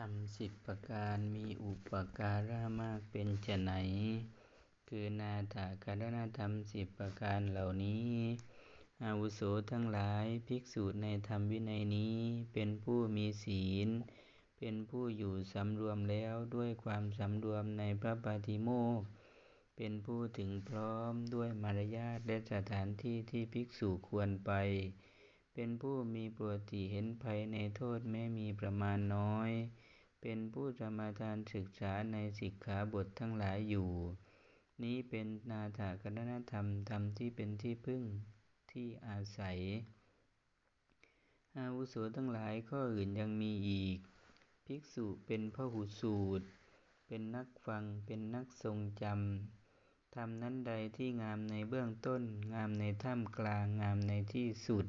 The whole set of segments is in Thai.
ธรรมสิบประการมีอุปการะมากเป็นไฉนคือนาถการณธรรมสิบประการเหล่านี้อาวุโสทั้งหลายภิกษุในธรรมวินัยนี้ เป็นผู้มีศีล เป็นผู้อยู่สำรวมแล้วด้วยความสำรวมในพระปาฏิโมกเป็นผู้ถึงพร้อมด้วยมารยาทและสถานที่ที่ภิกษุควรไป เป็นผู้มีปกติเห็นภัยในโทษแม้มีประมาณน้อย เป็นผู้สมาทานศึกษาในสิกขาบททั้งหลายอยู่ นี้เป็นนาถากรณธรรมธรรมที่เป็นที่พึ่งที่อาศัย อาวุโสทั้งหลายข้ออื่นยังมีอีก ภิกษุเป็นพหุสูตร เป็นนักฟังเป็นนักทรงจำธรรมนั้นใดที่งามในเบื้องต้น งามในท่ามกลางงามในที่สุด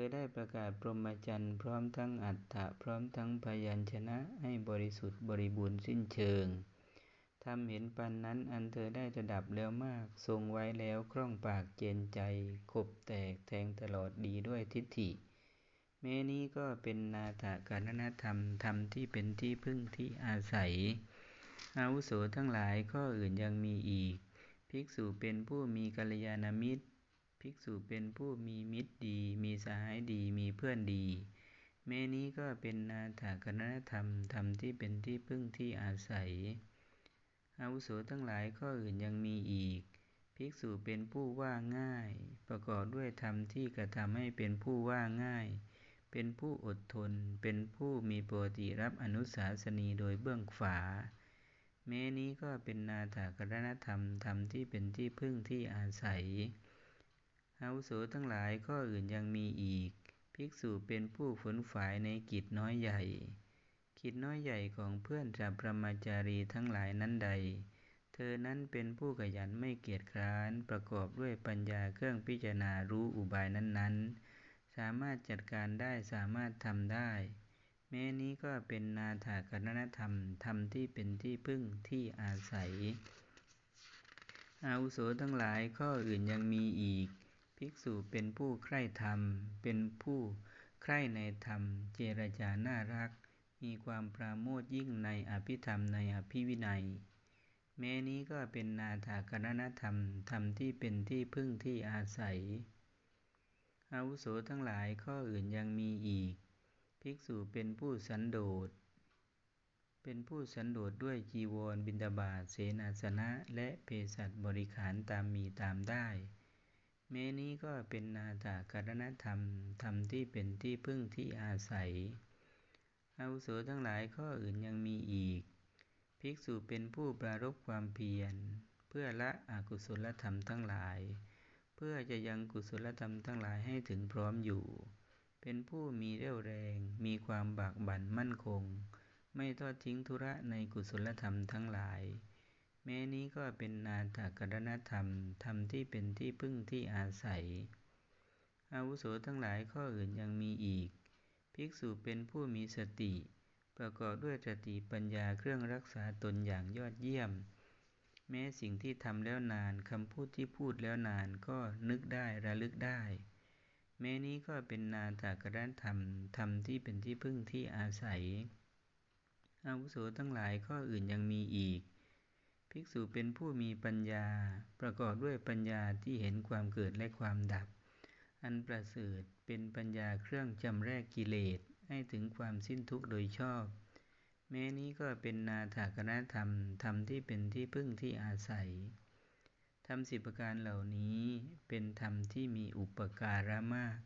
อได้ประกาศพรหมจรรย์พร้อมทั้งอัฏฐะพร้อมทั้งพยัญชนะให้บริสุทธิ์บริบูรณ์สิ้นเชิงทำเห็นปันนั้นอันเธอได้ระดับแล้วมาก ทรงไว้แล้วคล่องปากเจนใจ ขบแตกแทงตลอดดีด้วยทิฏฐิแม้นี้ก็เป็นนาถกรณธรรมธรรมที่เป็นที่พึ่งที่อาศัย อาวุโสทั้งหลายข้ออื่นยังมีอีก ภิกษุเป็นผู้มีกัลยาณมิตร ภิกษุเป็นผู้มีมิตรดี มีสหายดีมีเพื่อนดี แม้นี้ก็เป็นนาถกรณธรรมธรรมที่เป็นที่พึ่งที่อาศัย อาวุโสทั้งหลายข้ออื่นยังมีอีก ภิกษุเป็นผู้ว่าง่าย ประกอบด้วยธรรมที่กระทำให้เป็นผู้ว่าง่าย เป็นผู้อดทน เป็นผู้มีปกติรับอนุสาสนีโดยเบื้องขวาแม้นี้ก็เป็นนาถกรณธรรมธรรมที่เป็นที่พึ่งที่อาศัย อาวุโสทั้งหลายข้ออื่นยังมีอีก ภิกษุเป็นผู้ฝนฝ่ายในกิจน้อยใหญ่ กิจน้อยใหญ่ของเพื่อนสัพพมจารีทั้งหลายนั้นใด เธอนั้นเป็นผู้ขยันไม่เกียจคร้านประกอบด้วยปัญญาเครื่องพิจารณารู้อุบายนั้นๆ สามารถจัดการได้สามารถทำได้แม้นี้ก็เป็นนาถกรณธรรม ธรรมที่เป็นที่พึ่งที่อาศัย อาวุโสทั้งหลายข้ออื่นยังมีอีก ภิกษุเป็นผู้ใคร่ธรรม เป็นผู้ใคร่ในธรรม เจรจาน่ารัก มีความปราโมทยิ่งในอภิธรรมในอภิวินัย แม้นี้ก็เป็นนาถกรณธรรม ธรรมที่เป็นที่พึ่งที่อาศัย อาวุโสทั้งหลายข้ออื่นยังมีอีก ภิกษุเป็นผู้สันโดษ เป็นผู้สันโดษด้วยจีวรบิณฑบาตเสนาสนะ และเภสัชบริขารตามมีตามได้ แม้นี้ก็เป็นนาถกรณธรรม ธรรมที่เป็นที่พึ่งที่อาศัย อาวุโสทั้งหลายข้ออื่นยังมีอีก ภิกษุเป็นผู้ปรารบความเพียร เพื่อละอกุศลธรรมทั้งหลาย เพื่อจะยังกุศลธรรมทั้งหลายให้ถึงพร้อมอยู่ เป็นผู้มีเรี่ยวแรง มีความบากบั่นมั่นคง ไม่ทอดทิ้งธุระในกุศลธรรมทั้งหลาย แม้นี้ก็เป็นนาถกรณธรรม ธรรมที่เป็นที่พึ่งที่อาศัย อาวุโสทั้งหลายข้ออื่นยังมีอีก ภิกษุเป็นผู้มีสติ ประกอบด้วยสติปัญญาเครื่องรักษาตนอย่างยอดเยี่ยม แม้สิ่งที่ทำแล้วนานคำพูดที่พูดแล้วนานก็นึกได้ระลึกได้ แม้นี้ก็เป็นนาถกรณธรรม ธรรมที่เป็นที่พึ่งที่อาศัย อาวุโสทั้งหลายข้ออื่นยังมีอีก ภิกษุเป็นผู้มีปัญญาประกอบด้วยปัญญาที่เห็นความเกิดและความดับ อันประเสริฐเป็นปัญญาเครื่องจำแรกกิเลสให้ถึงความสิ้นทุกข์โดยชอบ แม้นี้ก็เป็นนาถกรณธรรมธรรมที่เป็นที่พึ่งที่อาศัยธรรมสิบประการเหล่านี้เป็นธรรมที่มีอุปการะมาก